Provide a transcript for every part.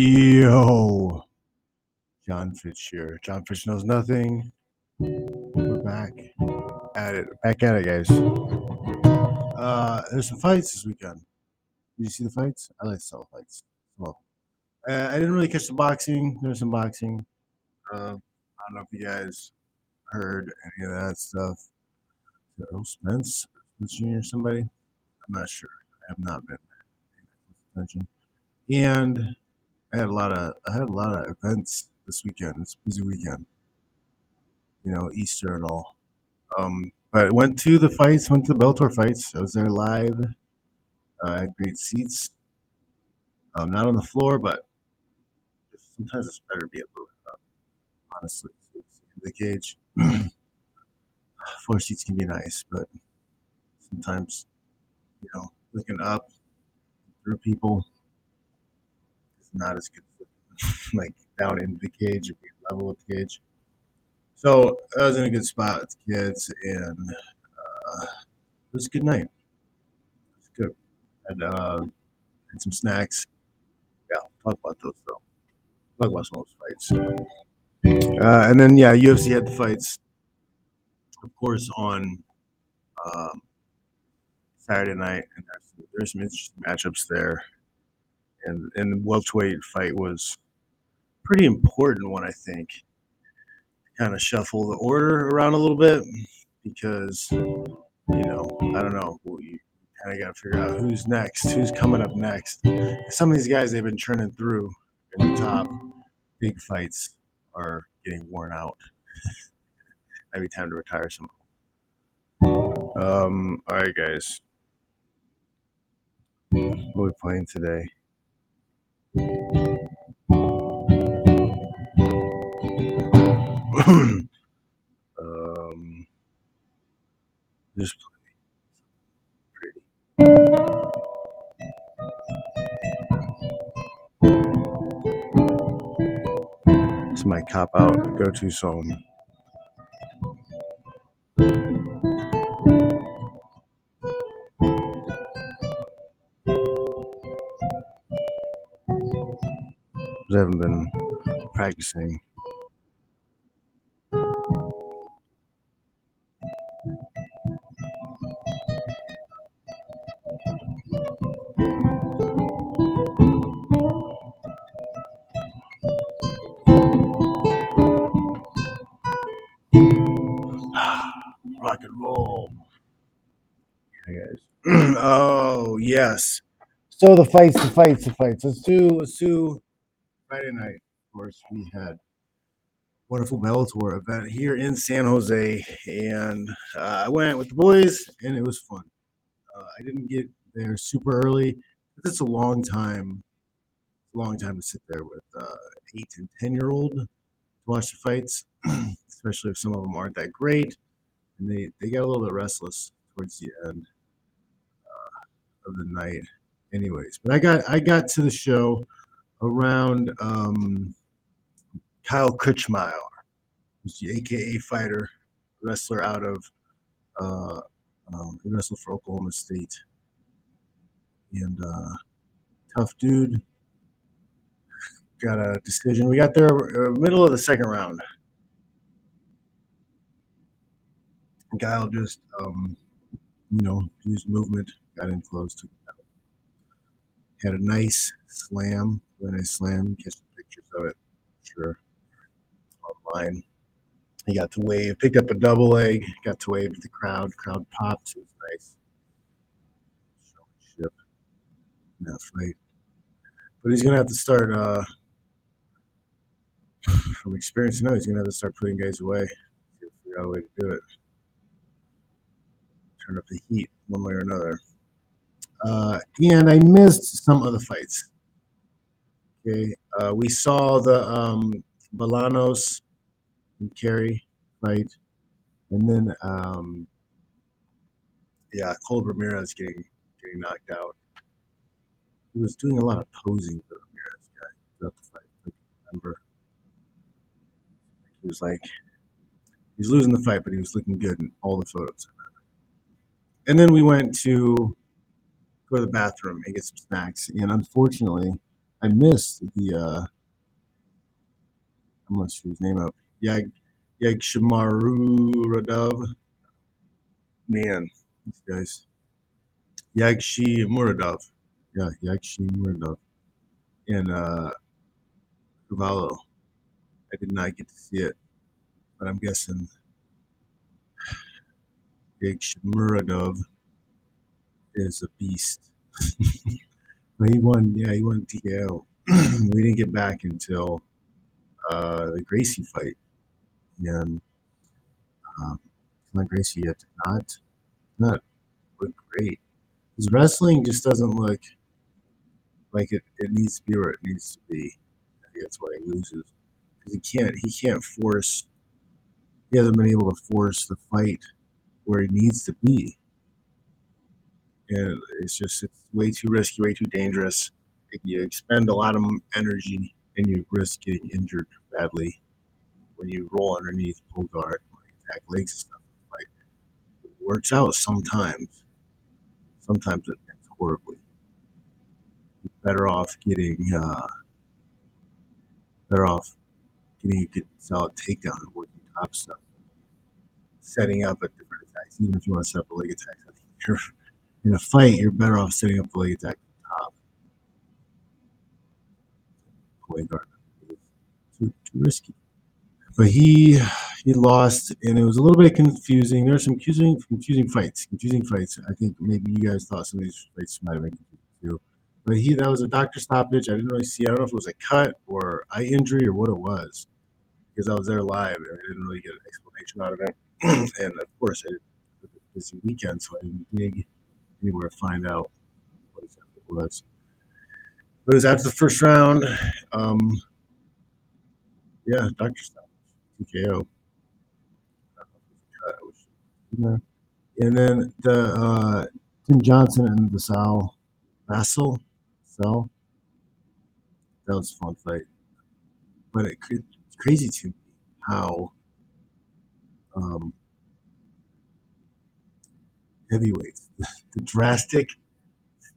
Yo, Jon Fitch here. Jon Fitch knows nothing. We're back at it. Back at it, guys. Uh, there's some fights this weekend. Did you see the fights? I like to some fights. Well, uh, I didn't really catch the boxing. There's some boxing. Uh, I don't know if you guys heard any of that stuff. Errol Spence, Jr. Somebody? I'm not sure. I have not been attention. And I had a lot of I had a lot of events this weekend. It's a busy weekend. You know, Easter and all. Um, but I went to the fights, went to the Bellator fights. I was there live. Uh, I had great seats. Um, not on the floor, but sometimes it's better to be a little bit up. Honestly, the cage. Floor seats can be nice, but sometimes, you know, looking up through people is not as good like down in the cage level with the cage. So I was in a good spot with the kids, and uh, it was a good night. It was good. And uh, had some snacks. Yeah, talk about those though. Talk about some of those fights. Uh, and then yeah, UFC had the fights, of course, on um, Saturday night, and there's some interesting matchups there. And and the welterweight fight was pretty important one, I think. Kind of shuffle the order around a little bit because you know I don't know. You kind of got to figure out who's next, who's coming up next. Some of these guys they've been churning through in the top big fights are getting worn out. Maybe time to retire some. Um. All right, guys. What are we playing today? Um, just pretty. It's my cop out go to song. I haven't been practicing. Rock and roll. Guys. oh yes. So the fights, the fights, the fights. Let's do let's do Friday night. Of course, we had wonderful Bellator event here in San Jose, and uh, I went with the boys, and it was fun. Uh, I didn't get there super early. It's a long time, long time to sit there with uh, eight and ten year old to watch the fights, especially if some of them aren't that great, and they they got a little bit restless towards the end uh, of the night. Anyways, but I got I got to the show around um, Kyle Crutchmer, who's the AKA fighter, wrestler out of uh, um, he wrestled for Oklahoma State, and uh, tough dude. Got a decision. We got there uh, middle of the second round. Kyle just, um, you know, used movement, got in close to. Had a nice slam, really I slam. get some pictures of it, sure, online. He got to wave, picked up a double leg, got to wave to the crowd. Crowd popped. It was nice. Showmanship in. But he's gonna have to start uh from experience know he's gonna have to start putting guys away. Figure out a way to do it. Turn up the heat one way or another. Uh, and I missed some of the fights. Okay, uh, we saw the um, Bolanos and Kerry fight, and then um, yeah, Cole Ramirez getting getting knocked out. He was doing a lot of posing for Ramirez guy throughout the fight. You remember, he was like he was losing the fight, but he was looking good in all the photos. And then we went to go to the bathroom and get some snacks, and unfortunately, I missed the uh I'm gonna screw his name up. Yag Yagshimaruradov. Man, these guys. Yagshi Muradov. Yeah, Yagshi Muradov. And uh Cavallo. I did not get to see it, but I'm guessing Yagshimuradov is a beast. he won, yeah, he won TKO. we didn't get back until uh, the Gracie fight. And um, not Gracie yet, not not look great. His wrestling just doesn't look like it, it needs to be where it needs to be. I think that's why he loses. Because he can't he can't force he hasn't been able to force the fight where he needs to be. And it's just it's way too risky, way too dangerous. You expend a lot of energy and you risk getting injured badly when you roll underneath, pull guard, attack legs and stuff. Like it works out sometimes. Sometimes it ends horribly. You're better off getting uh, better off getting a good solid takedown and working top stuff. Setting up a different attack, even if you want to set up a leg attack. In a fight, you're better off setting up leg attack top. Leg guard too, too risky. But he he lost, and it was a little bit confusing. There were some confusing confusing fights. Confusing fights. I think maybe you guys thought some of these fights might have been confusing too. But he that was a doctor stoppage. I didn't really see. I don't know if it was a cut or eye injury or what it was, because I was there live and I didn't really get an explanation out of it. and of course, it was a busy weekend, so I didn't dig anywhere to find out what exactly it was. But it was after the first round. Um, yeah, Doctor Stop, TKO. And then the uh, Tim Johnson and Vassell, Vassell, Vassell. That was a fun fight, but it, it's crazy to me how um, heavyweights, the drastic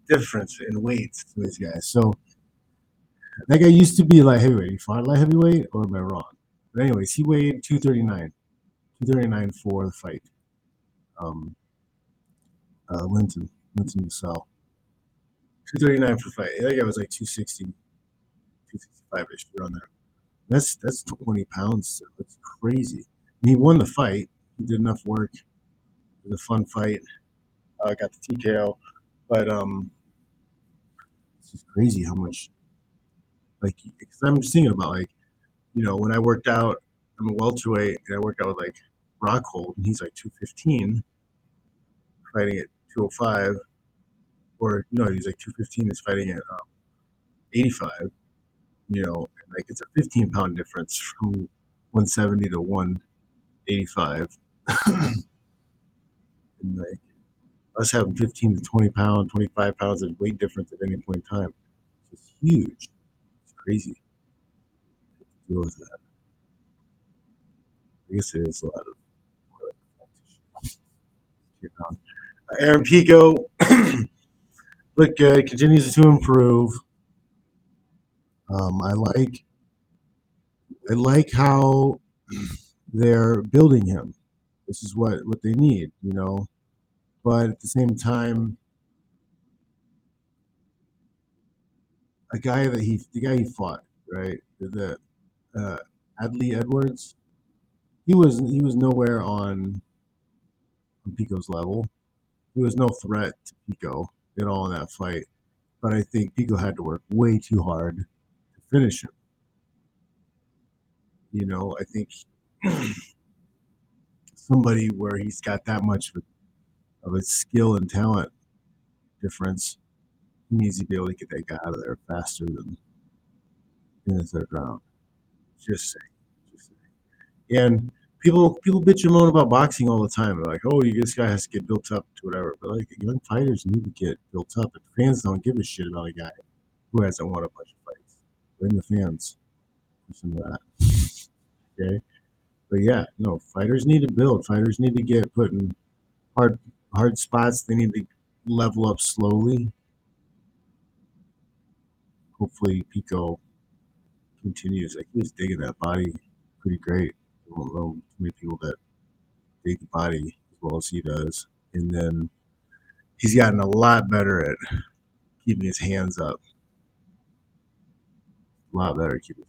difference in weights to these guys. So that guy used to be light heavyweight. He fought light heavyweight, or am I wrong? But anyways, he weighed 239. 239 for the fight. Um, uh, Linton, Linton Vassell. 239 for fight. That guy was like 260, 265 ish around there. That's that's 20 pounds. That's crazy. And he won the fight. He did enough work. It was a fun fight. Uh, got the TKO, but um, it's just crazy how much. Like, because I'm just thinking about like, you know, when I worked out, I'm a welterweight, and I worked out with like Rockhold, and he's like 215, fighting at 205, or no, he's like 215, is fighting at um, 85. You know, like it's a 15 pound difference from 170 to 185. and like us having 15 to 20 pound, 25 pounds of weight difference at any point in time, it's huge. It's crazy deal with that. I guess it is a lot of Aaron Pico look good, continues to improve. Um, I like I like how they're building him. This is what what they need, you know. But at the same time, a guy that he the guy he fought, right? The uh, Adli Edwards, he was he was nowhere on, on Pico's level. He was no threat to Pico at all in that fight. But I think Pico had to work way too hard to finish him. You know, I think somebody where he's got that much of a, of a skill and talent difference, he needs to be able to get that guy out of there faster than in the third round. Just saying. Just saying. And people people bitch and moan about boxing all the time. They're like, oh, this guy has to get built up to whatever. But like young fighters need to get built up. The fans don't give a shit about a guy who hasn't won a bunch of fights. Blame the fans. Listen to that. Okay. But yeah, no, fighters need to build. Fighters need to get put in hard hard spots. They need to level up slowly. hopefully Pico continues. Like he was digging that body pretty great. I don't know many people that dig the body as well as he does. And then he's gotten a lot better at keeping his hands up. A lot better keeping.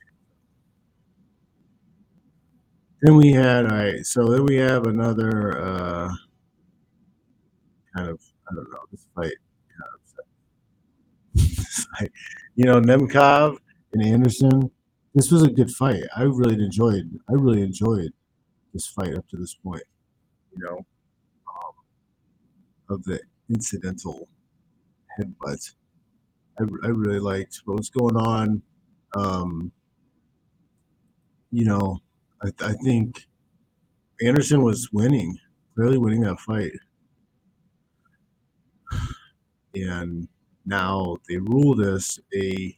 Then we had all right, so then we have another uh kind of I don't know this fight. Kind of like, you know, Nemkov and Anderson. This was a good fight. I really enjoyed. I really enjoyed this fight up to this point. You know, um, of the incidental headbutt. I, I really liked what was going on. Um, you know, I, I think Anderson was winning, clearly winning that fight. And now they rule this a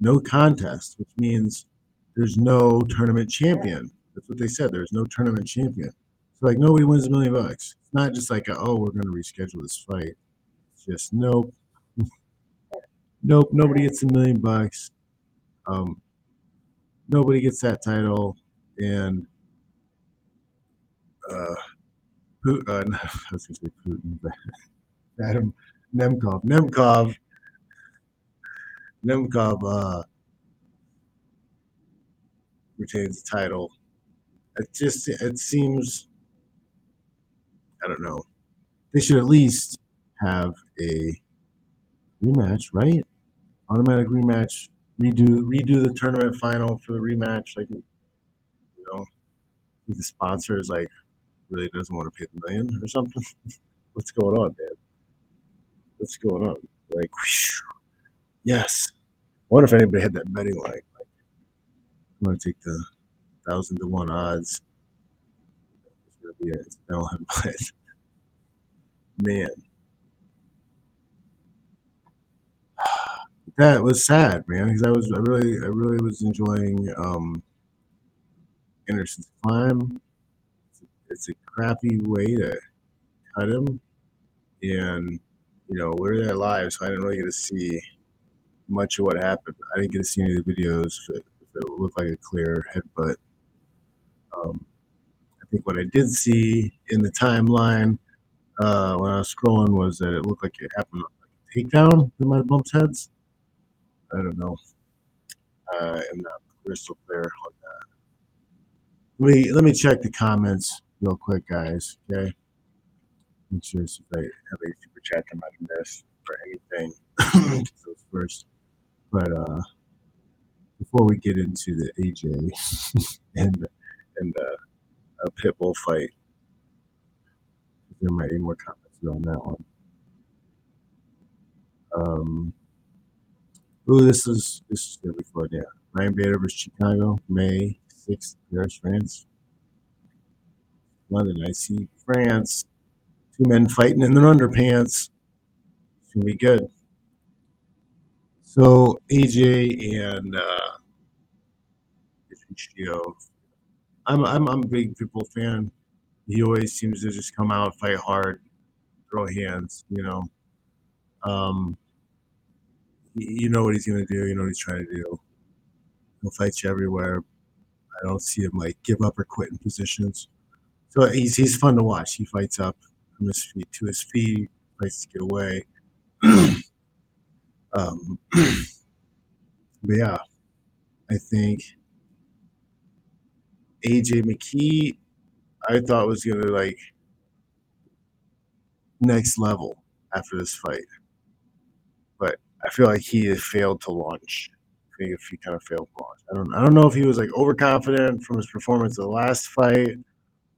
no contest, which means there's no tournament champion. That's what they said. There's no tournament champion. So like nobody wins a million bucks. It's not just like a, oh we're going to reschedule this fight. It's just nope, nope. Nobody gets a million bucks. Um, nobody gets that title, and uh, Putin, uh, I was going to say Putin, but Vadim Nemkov, Nemkov, Nemkov uh, retains the title. It just it seems I don't know. They should at least have a rematch, right? Automatic rematch. Redo redo the tournament final for the rematch. Like you know, the sponsor is like really doesn't want to pay the million or something. What's going on, man? What's going on? Like, whew, yes. I wonder if anybody had that betting line. Like, I'm gonna take the thousand to one odds. Be a incidental headbutt. Man, that was sad, man. Because I was, I really, I really was enjoying um, Anderson's climb. It's a, it's a crappy way to cut him, and you know we're there live, so I didn't really get to see much of what happened. I didn't get to see any of the videos if it, if it looked like a clear headbutt. Um, I think what I did see in the timeline uh, when I was scrolling was that it looked like it happened like a takedown that might have bumped heads. I don't know. Uh, I'm not crystal clear on that. Let me let me check the comments real quick, guys. Okay. Sure if I have a super chat I might have missed for anything. so first, but uh, before we get into the AJ and and uh, a pit bull fight, there might be more comments on that one. Um, ooh, this is this is gonna be fun. Yeah, Ryan Bader versus Cheick Kongo, May sixth, Paris, France. London, I see France. Two men fighting in their underpants. It's gonna be good. So AJ and uh, I'm I'm I'm a big Pitbull fan. He always seems to just come out, fight hard, throw hands. You know, um, you know what he's gonna do. You know what he's trying to do. He'll fight you everywhere. I don't see him like give up or quit in positions. So he's he's fun to watch. He fights up from his feet to his feet, fights to get away. um, but yeah, I think AJ McKee, I thought was gonna like next level after this fight, but I feel like he failed to launch. I think if he kind of failed to launch, I don't I don't know if he was like overconfident from his performance the last fight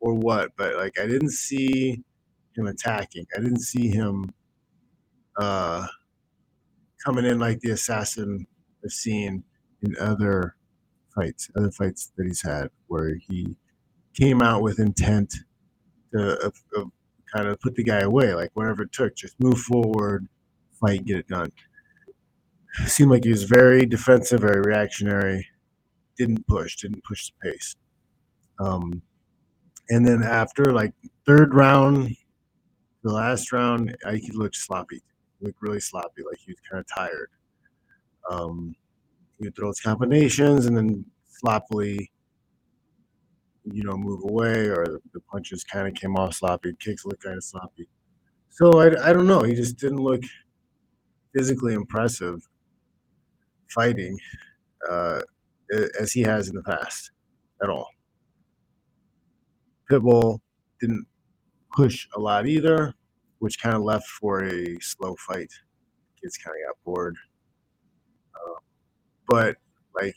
or what, but like I didn't see attacking. I didn't see him uh coming in like the assassin I've seen in other fights, other fights that he's had, where he came out with intent to kind of put the guy away, like whatever it took, just move forward, fight, get it done. It seemed like he was very defensive, very reactionary, didn't push, didn't push the pace. Um, and then after like third round, the last round, I he looked sloppy, looked really sloppy, like he was kind of tired. Um, he would throw his combinations and then sloppily, you know, move away, or the, the punches kind of came off sloppy, kicks looked kind of sloppy. So I, I don't know. He just didn't look physically impressive fighting uh, as he has in the past at all. Pitbull didn't push a lot either, which kind of left for a slow fight. Kids kind of got bored. Uh, but like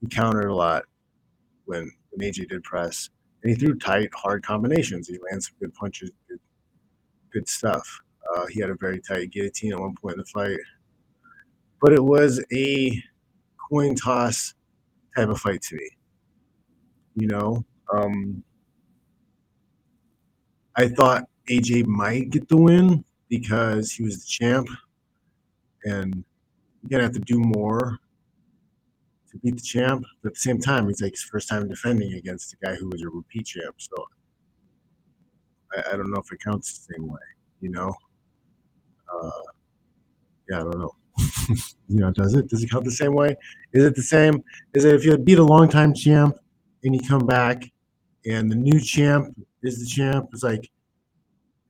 he countered a lot when when AJ did press, and he threw tight, hard combinations. He landed some good punches, good, good stuff. Uh, he had a very tight guillotine at one point in the fight, but it was a coin toss type of fight to me. You know, um, I thought AJ might get the win because he was the champ, and you're gonna have to do more to beat the champ. But at the same time, it's like his first time defending against a guy who was a repeat champ. So I, I don't know if it counts the same way. You know, uh, yeah, I don't know. you know, does it? Does it count the same way? Is it the same? Is it if you beat a longtime champ and you come back and the new champ is the champ? It's like,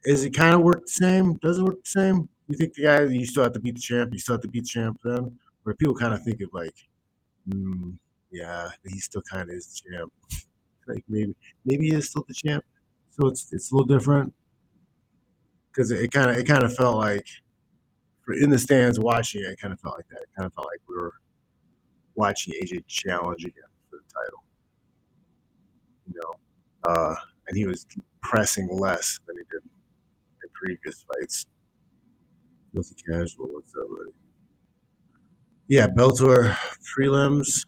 is it kind of work the same? Does it work the same? You think the guy you still have to beat the champ? You still have to beat the champ then? Where people kind of think of like, mm, yeah, he still kind of is the champ. like maybe, maybe he is still the champ. So it's it's a little different because it kind of it kind of felt like in the stands watching it, it kind of felt like that. It kind of felt like we were watching AJ challenge again for the title. You know, uh, and he was pressing less than he did in previous fights. Was casual? Up, buddy? Yeah, Bellator prelims.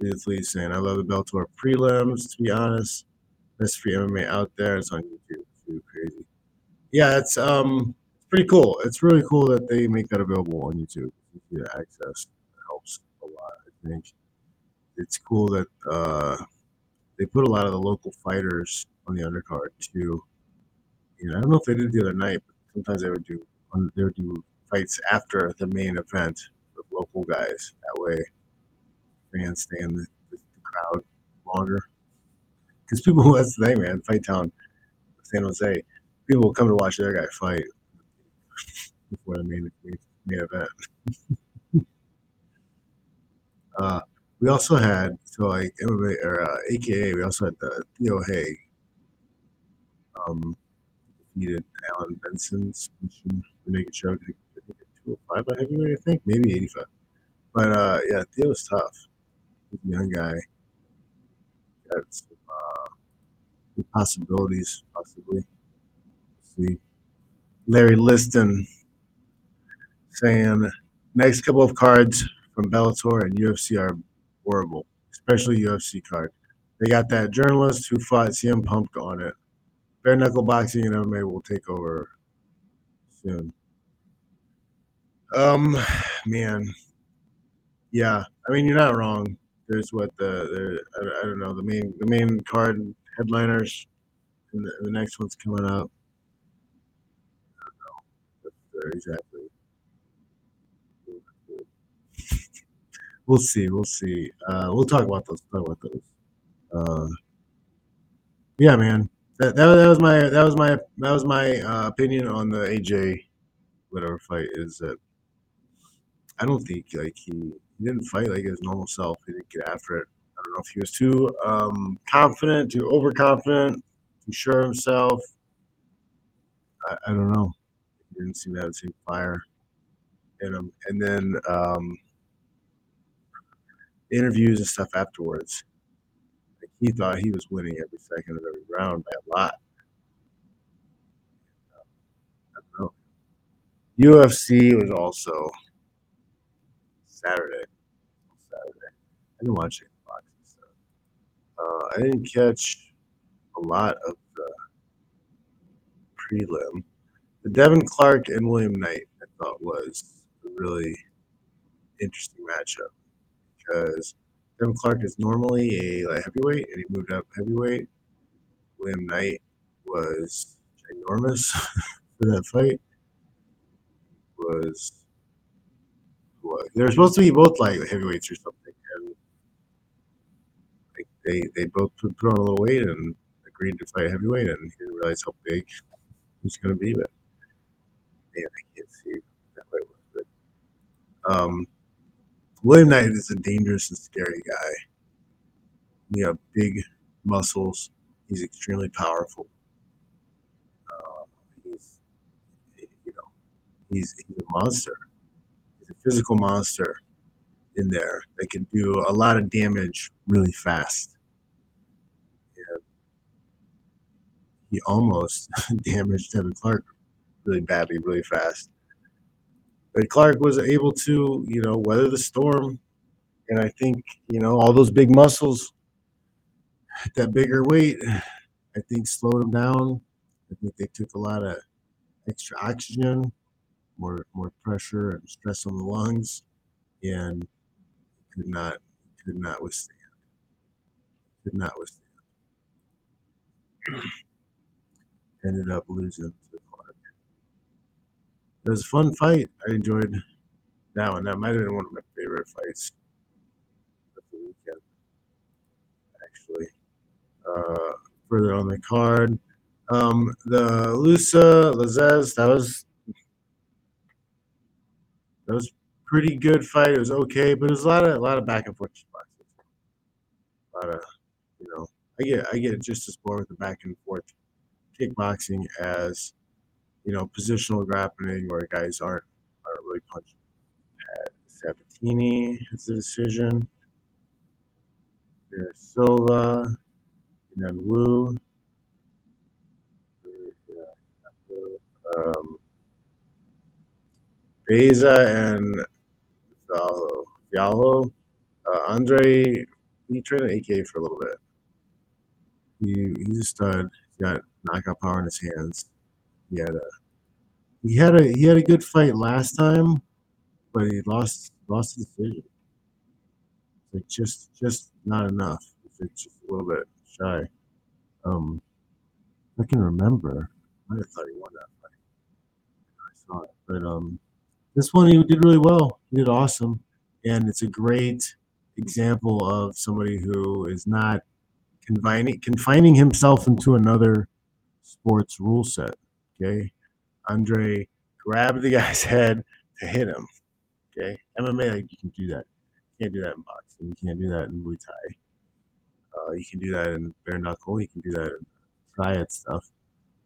That's what saying. I love the Bellator prelims. To be honest, best free MMA out there. It's on YouTube. It's crazy. Yeah, it's um pretty cool. It's really cool that they make that available on YouTube. Easy access it helps a lot. I think it's cool that uh, they put a lot of the local fighters on the undercard to, You know, I don't know if they did the other night, but sometimes they would do they would do fights after the main event with local guys. That way, fans stay in the, the crowd longer. Because people, that's the thing, man. Fight Town, San Jose, people will come to watch their guy fight before the main, main event. uh, we also had so like MMA or uh, AKA. We also had the Theo Haig. Um, defeated Alan Benson's for naked show. I think hundred five by heavyweight. I think maybe eighty five. But uh, yeah, was tough. He's a young guy. Got some uh, possibilities, possibly. Let's see. Larry Liston saying next couple of cards from Bellator and UFC are horrible, especially UFC card. They got that journalist who fought CM Punk on it. Bare knuckle boxing and MMA will take over soon. Um, man, yeah. I mean, you're not wrong. There's what the I, I, don't know the main the main card headliners, and the, the next one's coming up. Exactly. we'll see. We'll see. Uh, we'll talk about those. Talk about those. Uh, yeah, man. That, that, that was my that was my that was my uh, opinion on the AJ whatever fight is that I don't think like he, he didn't fight like his normal self. He didn't get after it. I don't know if he was too um, confident, too overconfident, too sure himself. I, I don't know. He didn't seem to have the same fire in him. And then um, interviews and stuff afterwards. He thought he was winning every second of every round by a lot. UFC was also Saturday. Saturday. I didn't watch any boxing stuff. Uh, I didn't catch a lot of the prelim. The Devin Clark and William Knight, I thought was a really interesting matchup because Devin Clark is normally a light heavyweight, and he moved up heavyweight. William Knight was enormous for that fight. Was what they're supposed to be both like heavyweights or something, and like they they both put, put on a little weight and agreed to fight heavyweight, and he didn't realize how big he's going to be. But man, I can't see that way. But um, William Knight is a dangerous and scary guy. He has big muscles. He's extremely powerful. Uh, he's, you know, he's, he's a monster. He's a physical monster in there that can do a lot of damage really fast. He almost damaged Devin Clark really badly, really fast. But Clark was able to, you know, weather the storm. And I think, you know, all those big muscles, that bigger weight, I think slowed him down. I think they took a lot of extra oxygen, more more pressure and stress on the lungs, and could not could not withstand. Could not withstand. Ended up losing. It was a fun fight. I enjoyed that one. That might have been one of my favorite fights of the weekend, actually. Uh, further on the card, um, the Lusa Lazzez, that was that was pretty good fight. It was okay, but it was a lot of a lot of back and forth spots. A lot of you know, I get I get just as bored with the back and forth kickboxing as you know positional grappling where guys aren't aren't really punching. At Sabatini has the decision. There's Silva and then Wu. Um, Beza and Fialho. Fialho. Uh, Andre, he trained at AK for a little bit. He, he's a stud. He's got knockout power in his hands. He had a he had a he had a good fight last time, but he lost lost the decision. Like just just not enough. It's just a little bit shy. Um, I can remember. I thought he won that fight. I saw it, but um, this one he did really well. He did awesome, and it's a great example of somebody who is not confining confining himself into another sports rule set. Okay, Andre grabbed the guy's head to hit him. Okay, MMA like, you can do that. You can't do that in boxing. You can't do that in Muay Thai. Uh, you can do that in bare knuckle. You can do that in triad stuff,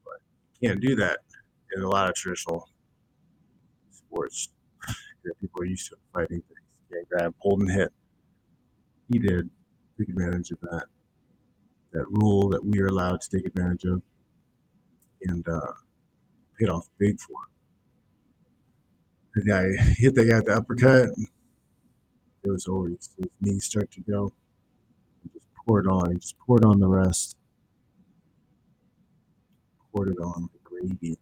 but you can't do that in a lot of traditional sports. That people are used to fighting things. Grab, hold, and hit. He did take advantage of that that rule that we are allowed to take advantage of, and uh, paid off big for. The guy hit the guy the uppercut. It was over. His knees start to go Just poured on. He just poured on the rest. Poured it on the gravy.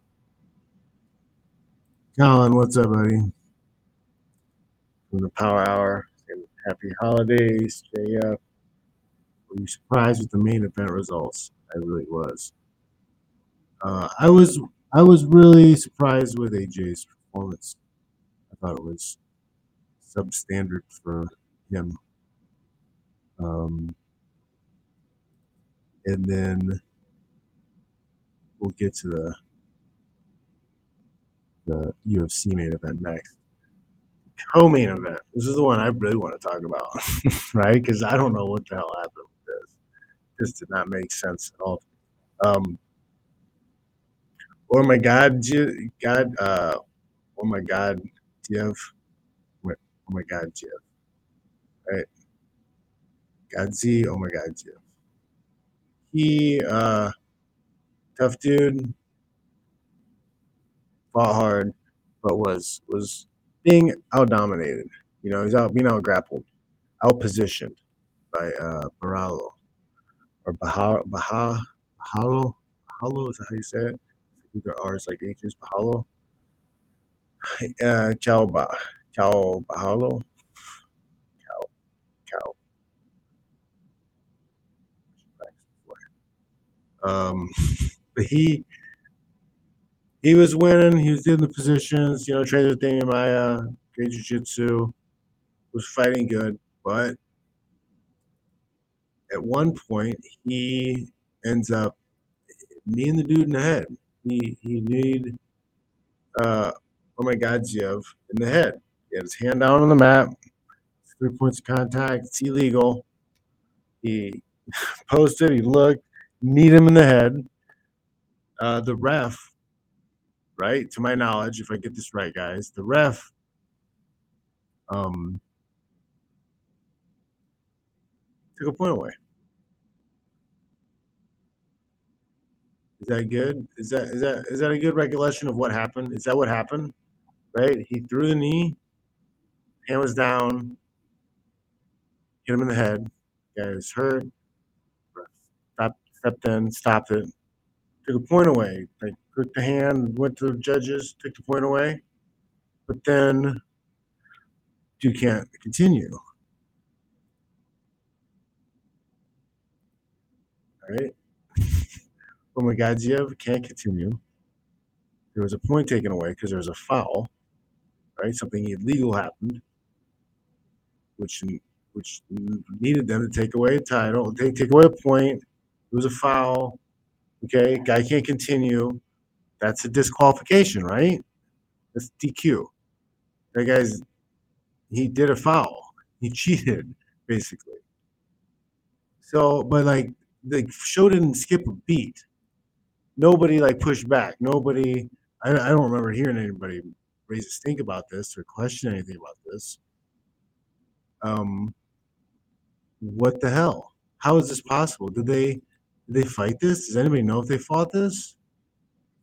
Colin, what's up, buddy? From the Power Hour. And happy holidays, JF. Were you surprised with the main event results? I really was. Uh, I was I was really surprised with AJ's performance. I thought it was substandard for him. Um, and then we'll get to the the UFC main event next. Co-main event. This is the one I really want to talk about, right? Because I don't know what the hell happened with this. This did not make sense at all. Um, oh my God, God, uh, oh my God, Jeff, oh my God, Jeff, right? Godzi, oh my God, Jeff. He uh tough dude. Fought hard but was was being out dominated you know he's out being out grappled out positioned by uh baralo or baha baha bahalo bahalo is that how you say it either r's like h's bahalo uh chow ba chow bahalo cow cow Um, but he he was winning. He was in the positions. You know, Trader Daniel Maya great jiu-jitsu, was fighting good, but at one point he ends up kneeing the dude in the head. He he kneed uh Omargadzhiev in the head. He had his hand down on the mat, three points of contact, it's illegal. He posted, he looked, kneed him in the head. Uh, the ref, right, to my knowledge, if I get this right, guys, the ref um took a point away. Is that good? Is that is that is that a good recollection of what happened? Is that what happened? Right? He threw the knee, hand was down, hit him in the head. Guy was hurt. Stopped, stepped in, stopped it, took a point away. Like took the hand, went to the judges, took the point away. But then you can't continue. All right. My God, can't continue. There was a point taken away because there was a foul, right? Something illegal happened, which which needed them to take away a title, take take away a point. It was a foul. Okay, guy can't continue. That's a disqualification, right? That's DQ. That guy's he did a foul. He cheated, basically. So, but like the show didn't skip a beat. Nobody like pushed back. Nobody. I, I don't remember hearing anybody raise a stink about this or question anything about this. Um, what the hell? How is this possible? Did they did they fight this? Does anybody know if they fought this?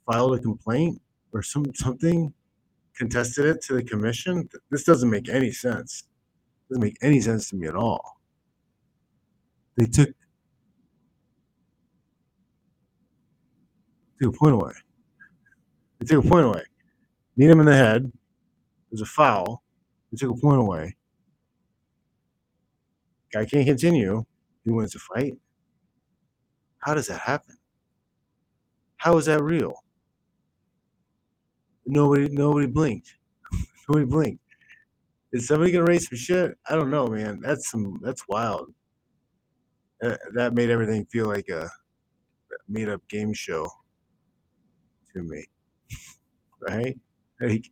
Filed a complaint or some something? Contested it to the commission? This doesn't make any sense. Doesn't make any sense to me at all. They took took a point away. They took a point away. Need him in the head. There's a foul. They took a point away. Guy can't continue. He wins the fight. How does that happen? How is that real? Nobody, nobody blinked. nobody blinked. Is somebody gonna raise some shit? I don't know, man. That's some. That's wild. That, that made everything feel like a made-up game show to me, right? Like,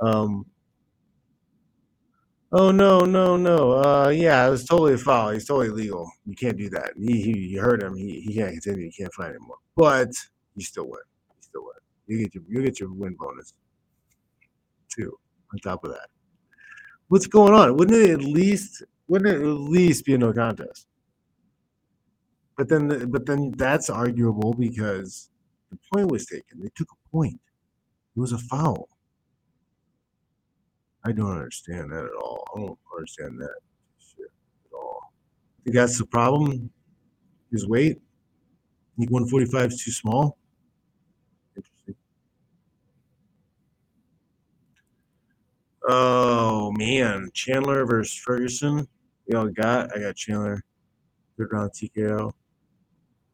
um, Oh no, no, no. Uh, yeah, it was totally a foul. He's totally illegal. You can't do that. He, he you heard him. He, he can't continue. You can't fight anymore. But you still win. You still win. You get your you get your win bonus too. On top of that, what's going on? Wouldn't it at least wouldn't it at least be a no contest? But then, the, but then that's arguable because the point was taken. They took a point. It was a foul. I don't understand that at all. I don't understand that shit at all. I think that's the problem. His weight. I think 145 is too small. Interesting. Oh man, Chandler versus Ferguson. Y'all got? I got Chandler. Third round TKO.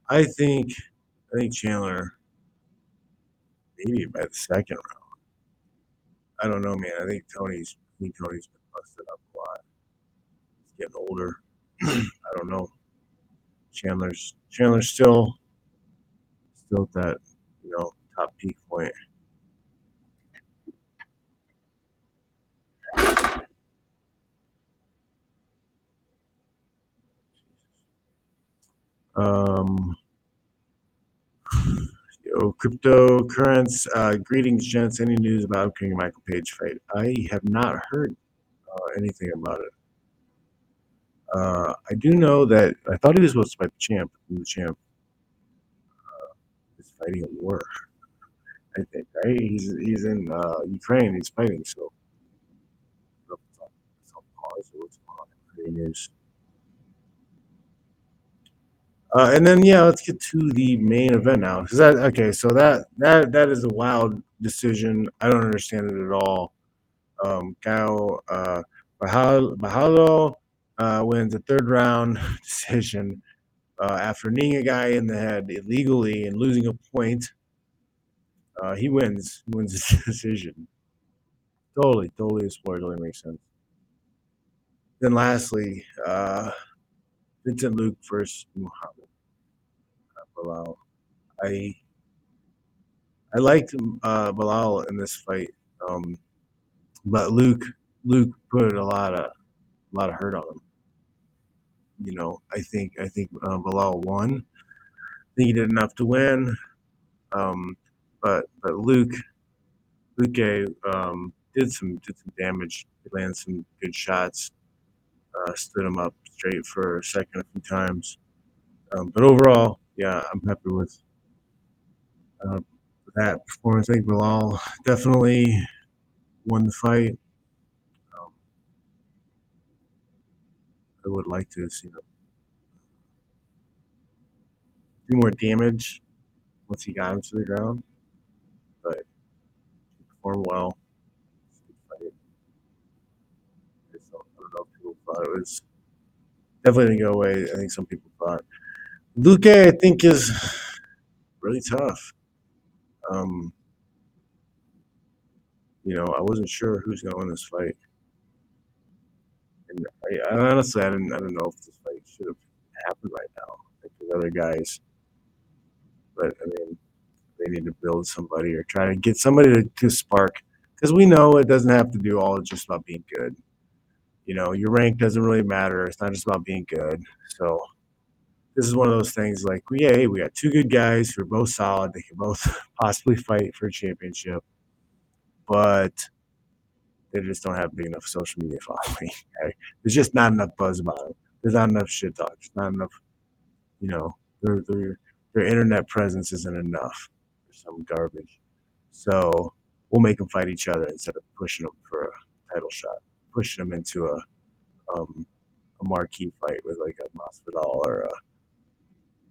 I think. I think Chandler. Maybe by the second round. I don't know, man. I think Tony's. I think Tony's been busted up a lot. He's getting older. I don't know. Chandler's Chandler's still still at that you know top peak point. Um, yo, cryptocurrency. Uh, greetings, gents. Any news about King Michael Page fight? I have not heard uh, anything about it. Uh, I do know that I thought he was supposed to fight the champ. The champ uh, is fighting a war. I think right. He's he's in uh, Ukraine. He's fighting. So, pause. News. Uh, and then yeah, let's get to the main event now. That okay, so that that that is a wild decision. I don't understand it at all. Um, Caio uh, Bahalo uh, wins a third round decision uh, after kneeing a guy in the head illegally and losing a point. Uh, he wins. Wins his decision. Totally, totally a spoiler. Totally makes sense. Then lastly, uh, Vicente Luque versus Muhammad Belal. I I liked uh, Belal in this fight, um, but Luque Luque put a lot of a lot of hurt on him. You know, I think I think uh, Belal won. I think he did enough to win, um, but but Luque Luque um, did some did some damage. He landed some good shots, uh, stood him up straight for a second a few times. Um, but overall, yeah, I'm happy with uh, that performance. I think Belal definitely won the fight. Um, I would like to see him do more damage once he got him to the ground, but he performed well. Fight. I don't know if people thought it was definitely didn't go away. I think some people thought. Luque, I think, is really tough. Um, you know, I wasn't sure who's going to win this fight. And I, I honestly, I didn't, I don't know if this fight should have happened right now. Like the other guys, but I mean, they need to build somebody or try to get somebody to, to spark. Because we know it doesn't have to do all just about being good. You know, your rank doesn't really matter. It's not just about being good. So this is one of those things like, yeah, we got two good guys who are both solid. They can both possibly fight for a championship, but they just don't have big enough social media following. Okay? There's just not enough buzz about them. There's not enough shit talk. There's not enough, you know, their their their internet presence isn't enough. There's some garbage. So we'll make them fight each other instead of pushing them for a title shot, pushing him into a um, a marquee fight with like a Masvidal or a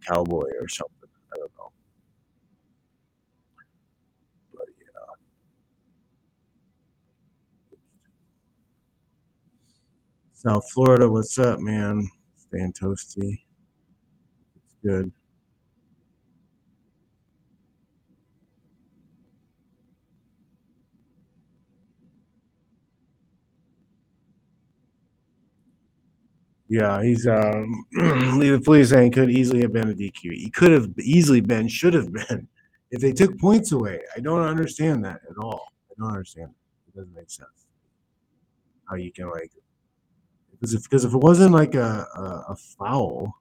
Cowboy or something. I don't know. But yeah. South Florida, what's up, man? Staying toasty. It's good. Yeah, he's um the police saying could easily have been a DQ. He could have easily been, should have been, if they took points away. I don't understand that at all. I don't understand. It doesn't make sense. How you can like because if because if it wasn't like a, a, a foul,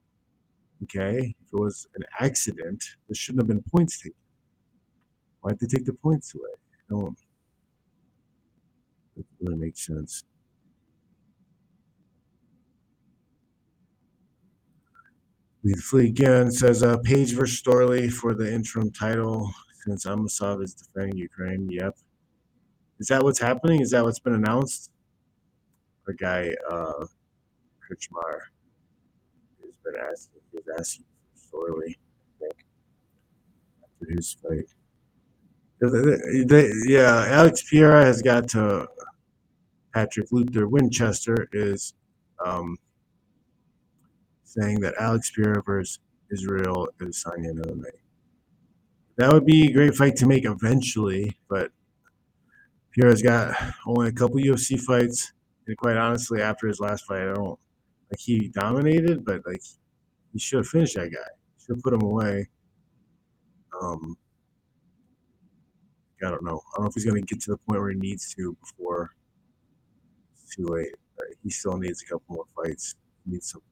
okay, if it was an accident, there shouldn't have been points taken. Why'd they take the points away? I don't. It really makes sense. Lead Fleet again says uh, Page versus Storley for the interim title since Amosov is defending Ukraine. Yep. Is that what's happening? Is that what's been announced? Our guy, uh, Crutchmer, has been asking, he was asking for Storley, I think, after his fight. yeah, Alex Pereira has got to Patrick Luther Winchester is um, saying that Alex Pereira versus Israel is signing MMA. That would be a great fight to make eventually, but Pereira's got only a couple UFC fights, and quite honestly, after his last fight, I don't like he dominated, but like he should have finished that guy. Should have put him away. Um, I don't know. I don't know if he's going to get to the point where he needs to before it's too late. he still needs a couple more fights. He needs big.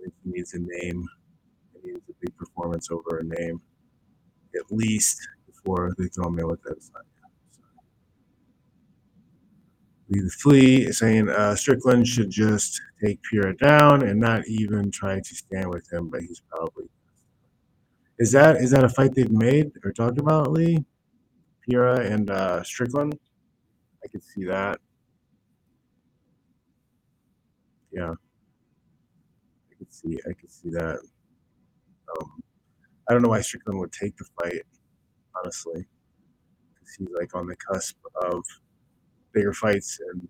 Think he needs a name. He needs a big performance over a name, at least before they throw me with that assignment. Leave the flea saying uh, Strickland should just take Pereira down and not even try to stand with him, but he's probably is that is that a fight they've made or talked about, Lee? Pereira and uh, Strickland? I could see that. Yeah. See I could see that. Um, I don't know why Strickland would take the fight, honestly. Because he's like on the cusp of bigger fights and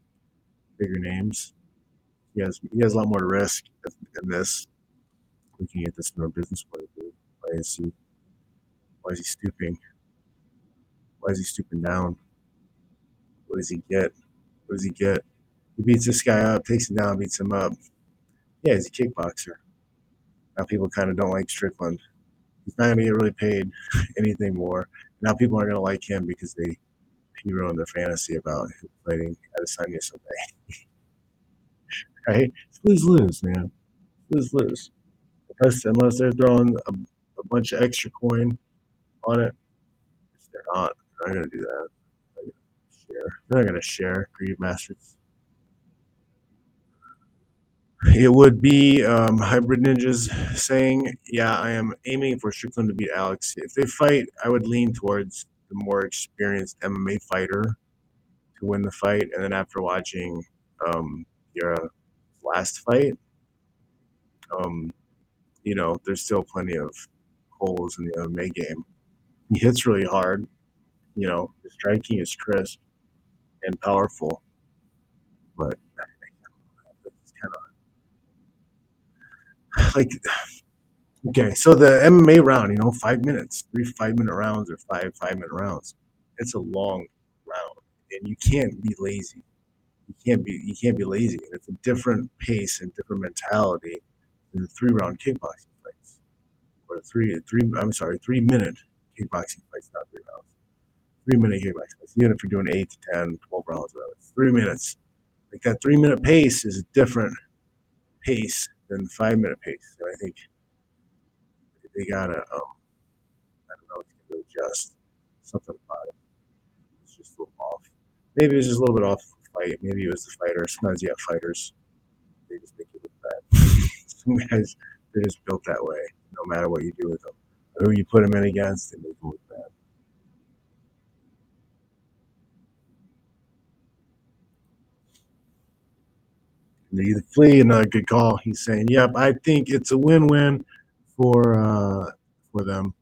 bigger names. He has he has a lot more to risk in this. Looking at this from a business point of view, why is he why is he stooping? Why is he stooping down? What does he get? What does he get? He beats this guy up, takes him down, beats him up. Yeah, he's a kickboxer. Now people kind of don't like Strickland. He's not going to get really paid anything more. Now people aren't going to like him because they he ruined their fantasy about him fighting Adesanya someday. right? Lose lose, man. Lose lose. Unless, unless they're throwing a, a bunch of extra coin on it, if they're not. They're not going to do that. They're, share. they're not going to share Greed Masters. It would be um, Hybrid Ninjas saying, Yeah, I am aiming for Strickland to beat Alex. If they fight, I would lean towards the more experienced MMA fighter to win the fight. And then after watching um, your last fight, um, you know, there's still plenty of holes in the MMA game. He hits really hard. You know, his striking is crisp and powerful, but it's kind of like okay. So the MMA round, you know, five minutes, three five minute rounds or five five minute rounds. It's a long round, and you can't be lazy. You can't be you can't be lazy. It's a different pace and different mentality than the three round kickboxing fights, or three three. I'm sorry, three minute kickboxing fights, not three rounds. Three minute kickboxing fights. Even if you're doing eight to 10, 12 rounds, whatever, three minutes. Like that three minute pace is a different pace than the five minute pace. So I think they gotta, um, I don't know, they can adjust something about it. It's just a little off. Maybe it's just a little bit off the fight. Maybe it was the fighter. Sometimes you have fighters, they just make you look bad. Some guys, they're just built that way, no matter what you do with them who you put them in against, they make them look bad. The flea, another good call. He's saying, "Yep, I think it's a win-win for uh, for them.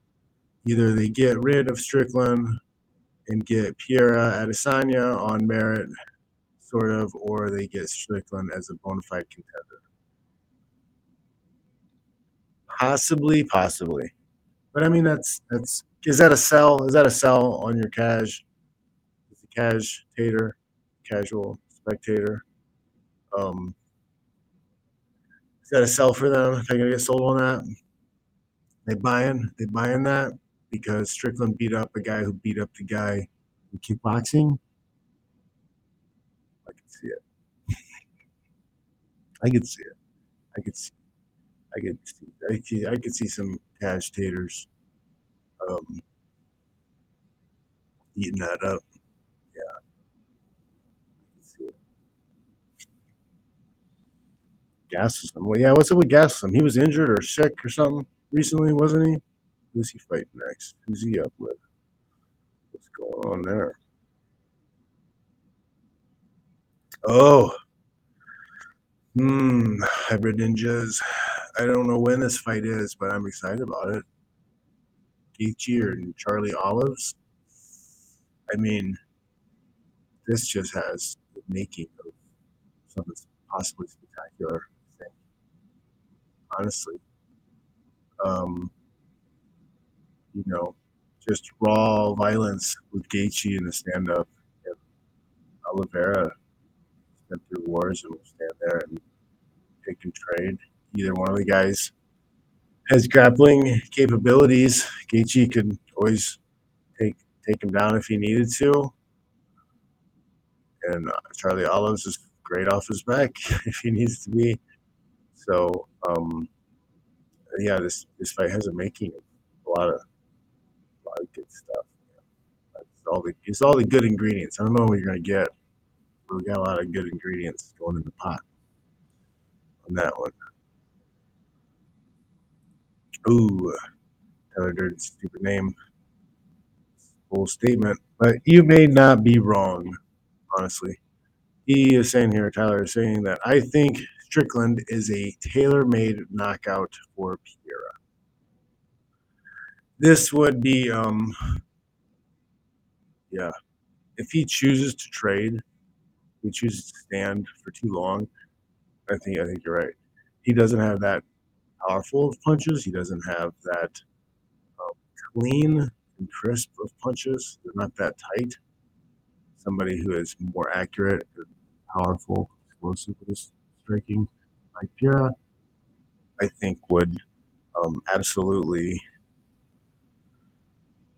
Either they get rid of Strickland and get Pereira Adesanya on merit, sort of, or they get Strickland as a bona fide contender. Possibly, possibly. But I mean, that's that's is that a sell? Is that a sell on your cash? Is a cash tater, casual spectator? Um, that a sell for them? They're gonna get sold on that. They buying? They buying that because Strickland beat up a guy who beat up the guy in kickboxing. I can see it. I can see it. I could see. I could see. I could, I see some cash taters um, eating that up. Yeah. Gastelum. Well, yeah, what's up with Gastelum? He was injured or sick or something recently, wasn't he? Who's he fighting next? Who's he up with? What's going on there? Oh. Hmm. Hybrid Ninjas. I don't know when this fight is, but I'm excited about it. Gaethje or Charlie Olives. I mean, this just has the making of something possibly spectacular. Honestly, um, you know, just raw violence with Gaethje in the stand-up. And Oliveira been through wars and will stand there and take and trade. Either one of the guys has grappling capabilities. Gaethje could always take take him down if he needed to, and uh, Charlie Olives is great off his back if he needs to be. So, um, yeah, this this fight has a making a lot of a lot of good stuff. It's all the it's all the good ingredients. I don't know what you're gonna get, but we got a lot of good ingredients going in the pot on that one. Ooh, Tyler Durden's stupid name. Bold statement, but you may not be wrong, honestly. He is saying here, Tyler is saying that I think Strickland is a tailor made knockout for Pereira. This would be, um, yeah, if he chooses to trade, he chooses to stand for too long. I think I think you're right. He doesn't have that powerful of punches. He doesn't have that um, clean and crisp of punches. They're not that tight. somebody who is more accurate, powerful, explosive with his striking, like I think would um, absolutely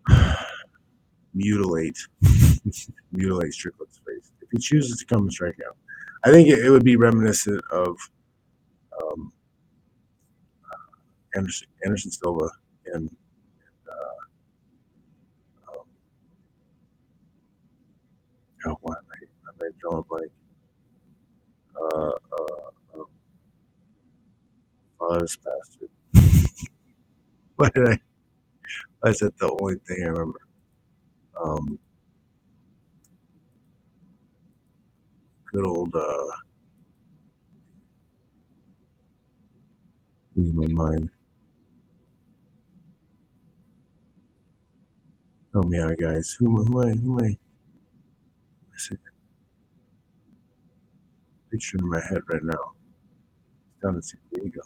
mutilate mutilate Strickland's face if he chooses to come and strike out. I think it, it would be reminiscent of um, Anderson, Anderson Silva and uh, um, oh, what I, I made a blank. Uh, uh, oh, this bastard. Why did I? Why is that the only thing I remember? Um, good old uh, in my mind. Help me out, guys. Who, who am I? Who am? I picture in my head right now. It's down in San Diego.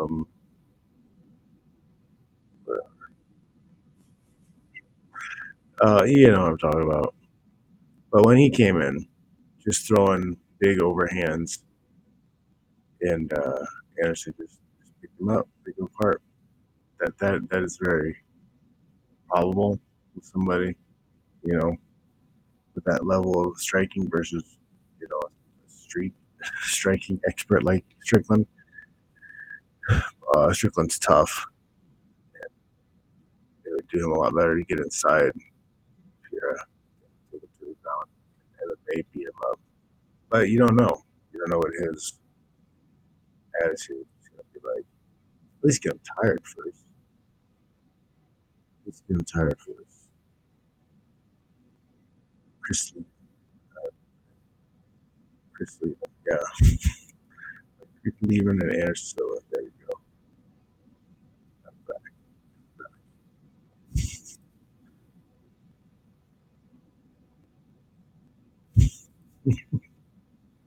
Um, uh, you know what I'm talking about. But when he came in, just throwing big overhands, and uh, Anderson just, just picked him up, picked him apart. That that that is very probable with somebody, you know, with that level of striking versus, you know, street striking expert like Strickland. Uh, Strickland's tough. It would do him a lot better to get inside. Yeah, to beat him up. But you don't know. You don't know what his attitude is going to be like. At least get him tired first. At get him tired first. Chris, uh, Chris Leben, yeah. Chris Leben and Anderson Silva. There you go. I'm back.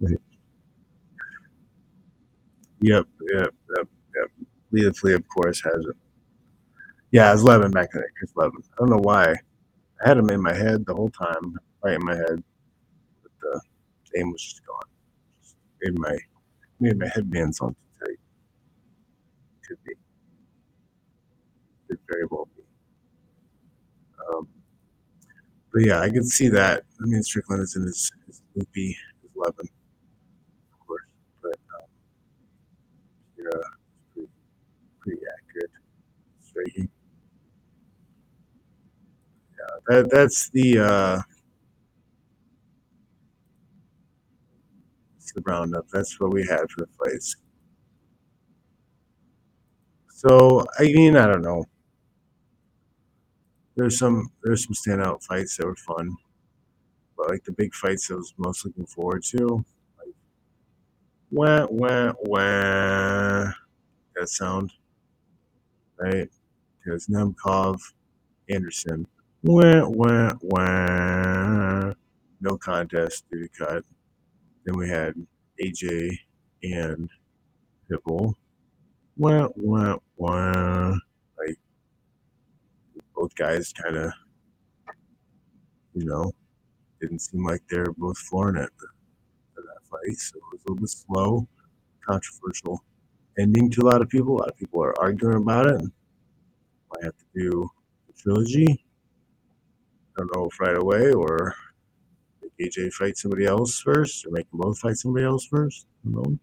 Right. Yep, yep, yep, yep. Lita Flea, of course, has it. Yeah, it's Leben back then. Chris Leben. I don't know why. I had him in my head the whole time, right in my head, but the aim was just gone. Just made my made my headbands on too tight. Could be. Could very well be. Um, but yeah, I can see that. I mean, Strickland is in his, his loopy, his Leben, of course, but um, it's pretty, pretty accurate. Striking. Yeah, that that's the uh, that's the roundup. That's what we had for the fights. So I mean, I don't know. There's some there's some standout fights that were fun, but like the big fights I was most looking forward to, like wah wah wah, that sound right? Because Nemkov, Anderson, wah wah wah, no contest due to cut. Then we had AJ and Pitbull, wah wah wah, like both guys kind of, you know, didn't seem like they were both flooring it for that fight. So it was a little bit slow, controversial ending to a lot of people. A lot of people are arguing about it. I have to do the trilogy. I don't know if right away or AJ fight somebody else first or make them both fight somebody else first. And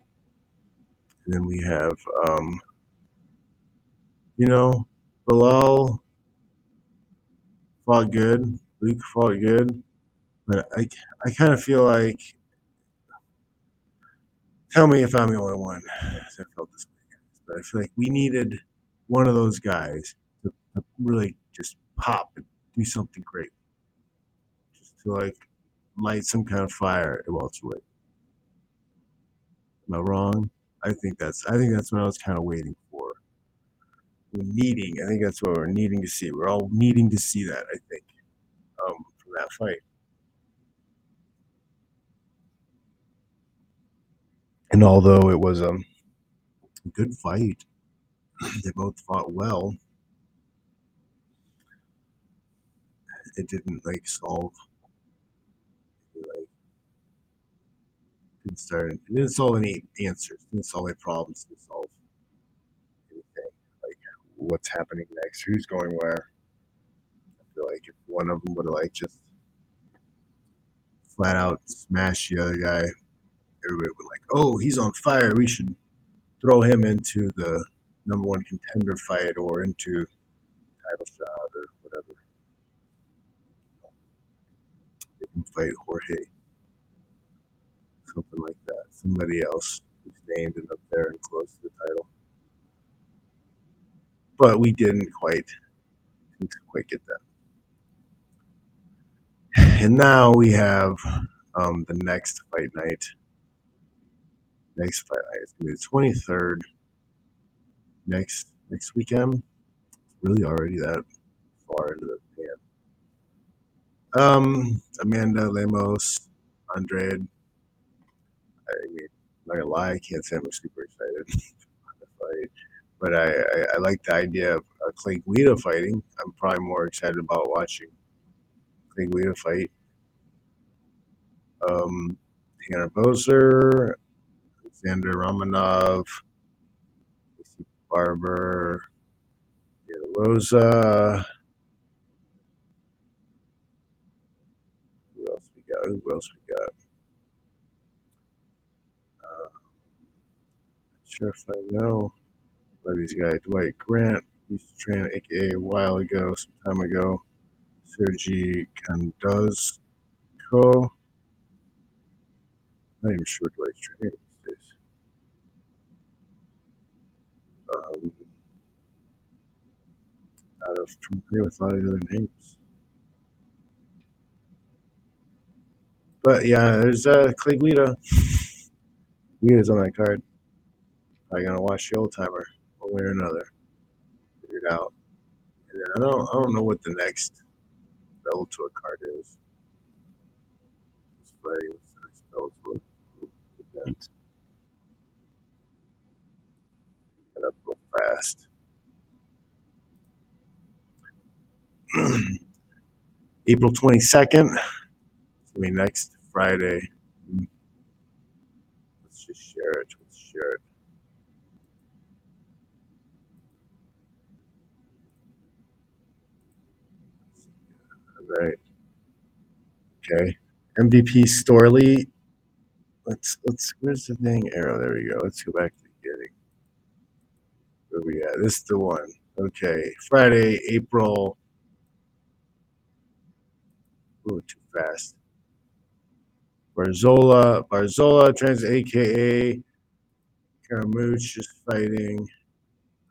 then we have, um, you know, Belal fought good. Luque fought good. But I, I kind of feel like, tell me if I'm the only one that felt this way. But I feel like we needed one of those guys to, to really just pop and do something great. Just to like light some kind of fire at welterweight. Am I wrong? I think that's I think that's what I was kind of waiting for. We're needing. I think that's what we're needing to see. We're all needing to see that. I think um, from that fight. And although it was um, a good fight, they both fought well. it didn't like solve like didn't start it didn't solve any answers, didn't solve any problems, didn't solve anything. Like what's happening next, who's going where. I feel like if one of them would like just flat out smash the other guy, everybody would like, oh, he's on fire. We should throw him into the number one contender fight or into title shot or whatever. They can fight Jorge. Something like that. Somebody else who's named and up there and close to the title. But we didn't quite didn't quite get that. And now we have um, the next fight night. Next fight night is gonna be the twenty third. Next next weekend. Really already that far into the pan. Um, Amanda Lemos, Andrade. I mean, I'm not gonna lie, I can't say I'm super excited fight, but I, I, I like the idea of uh, Clay Guida fighting. I'm probably more excited about watching Clay Guida fight. Um, Tanner Boser, Alexander Romanov, Barber, Rosa. Who else we got? Who else we got? Uh, if I know. But these guys, Dwight Grant, used to train AKA a while ago, some time ago. Sergey Khandozhko. Not even sure Dwight's training these days. Um, out of familiar with a lot of the other names. But yeah, there's uh, Clay Guida. Guida's on that card. I gonna watch the old timer one way or another. Figure it out. And I don't I don't know what the next Bellator card is. Get up real fast. April 22nd. I mean, next Friday. Let's just share it. Let's share it. Right. Okay. MVP Storley. Let's let's where's the thing? Arrow. There we go. Let's go back to the beginning. Where we at? This is the one. Okay. Friday, April. Ooh, too fast. Barzola, Barzola, trans aka Caramouche is fighting.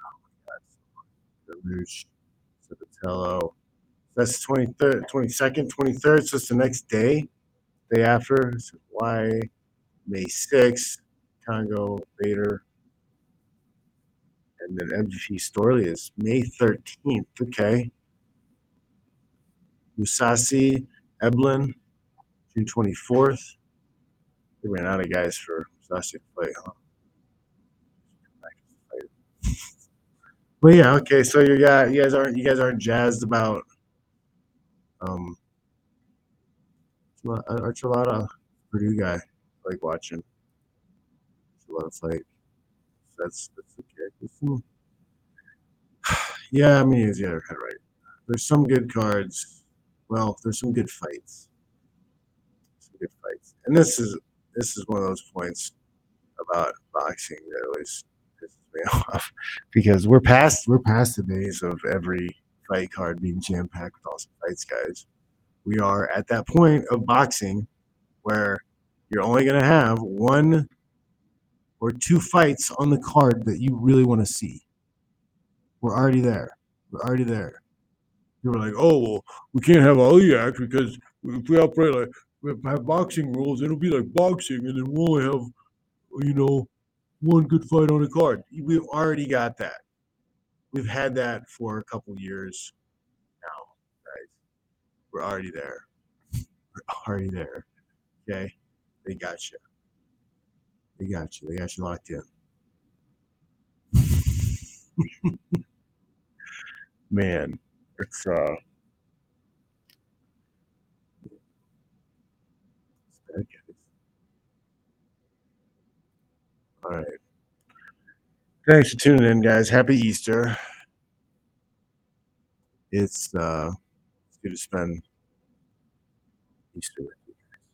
Oh my god, Sabatello. That's 23rd, 22nd, 23rd, so it's the next day, day after. So why May 6th, Kongo, Bader. And then MVP Storley is May 13th. Okay. Mousasi, Eblen, June 24th. They ran out of guys for Mousasi to play, huh? But yeah, okay. So you got you guys aren't you guys aren't jazzed about um Archuleta, Purdue guy, like watching Archuleta fight. That's that's okay. Yeah, I mean, yeah, of right. There's some good cards. Well, there's some good fights. Some good fights, and this is this is one of those points about boxing that always pisses me off because we're past we're past the days of every fight card being jam packed with awesome fights, guys. We are at that point of boxing where you're only going to have one or two fights on the card that you really want to see. We're already there. We're already there. You were like, oh, well, we can't have Aliak because if we operate like we have boxing rules, it'll be like boxing, and then we'll only have, you know, one good fight on the card. We've already got that we've had that for a couple years now, guys. We're already there. We're already there. Okay, they got you. They got you. They got you locked in. Man, it's uh. All right. Thanks for tuning in, guys. Happy Easter. It's uh good to spend Easter with you guys.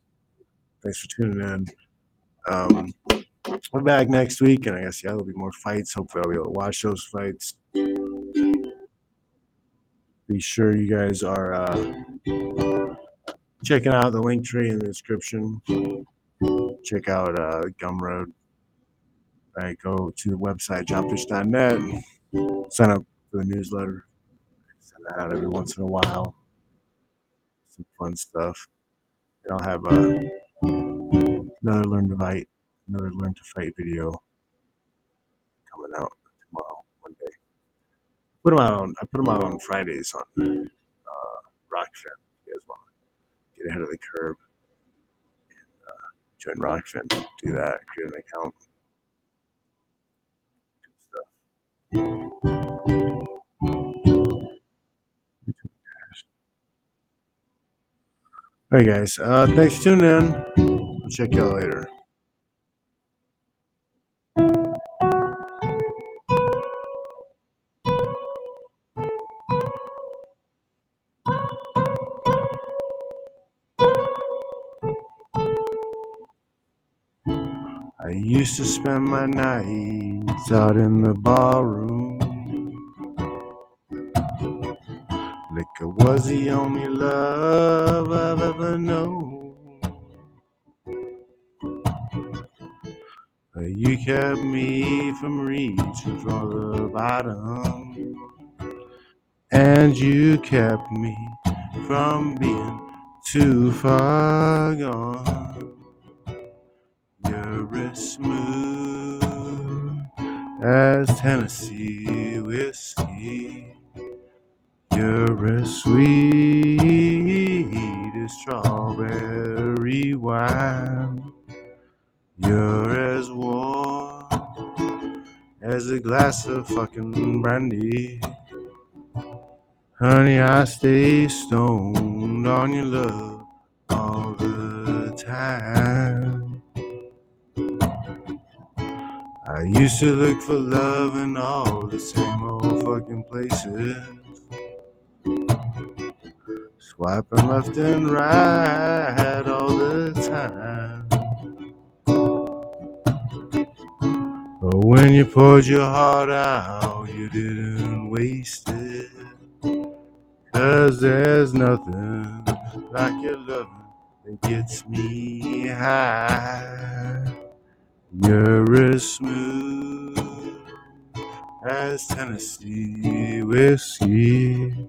Thanks for tuning in. Um we're back next week, and I guess yeah, there'll be more fights. Hopefully, I'll be able to watch those fights. Be sure you guys are uh, checking out the link tree in the description. Check out uh, Gumroad. Right, go to the website dropfish.net. Sign up for the newsletter. Send that out every once in a while. Some fun stuff. And I'll have uh, another learn to fight, another learn to fight video coming out tomorrow, one day. Put them out on. I put them out on Fridays on uh, Rockfin. If you guys want to get ahead of the curve, and, uh, join Rockfin. Do that. Create an account. All right, guys. Uh, thanks for tuning in. I'll check y'all later. I used to spend my out in the barroom. Liquor was the only love I've ever known. But you kept me from reaching for the bottom. And you kept me from being too far gone. You're as smooth as Tennessee whiskey. You're as sweet as strawberry wine. You're as warm as a glass of fucking brandy. Honey, I stay stoned on your love all the time. I used to look for love in all the same old fucking places. Swiping left and right all the time. But when you poured your heart out, you didn't waste it. Cause there's nothing like your loving that gets me high. You're as smooth as Tennessee whiskey.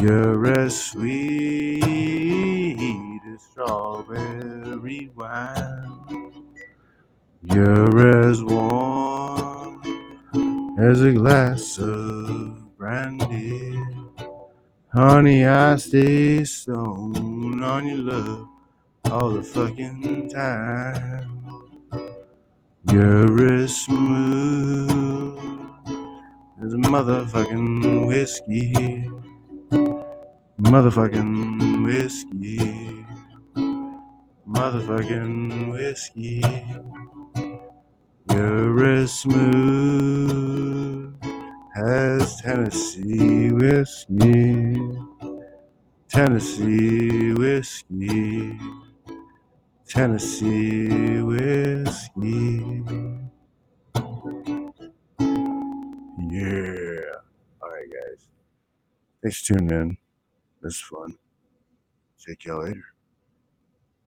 You're as sweet as strawberry wine. You're as warm as a glass of brandy. Honey, I stay stoned on your love all the fucking time. You're as smooth as motherfucking whiskey. Motherfucking whiskey. Motherfucking whiskey. You're as smooth as Tennessee whiskey. Tennessee whiskey. Tennessee whiskey. Yeah. All right, guys. Thanks for tuning in. This is fun. Check y'all later.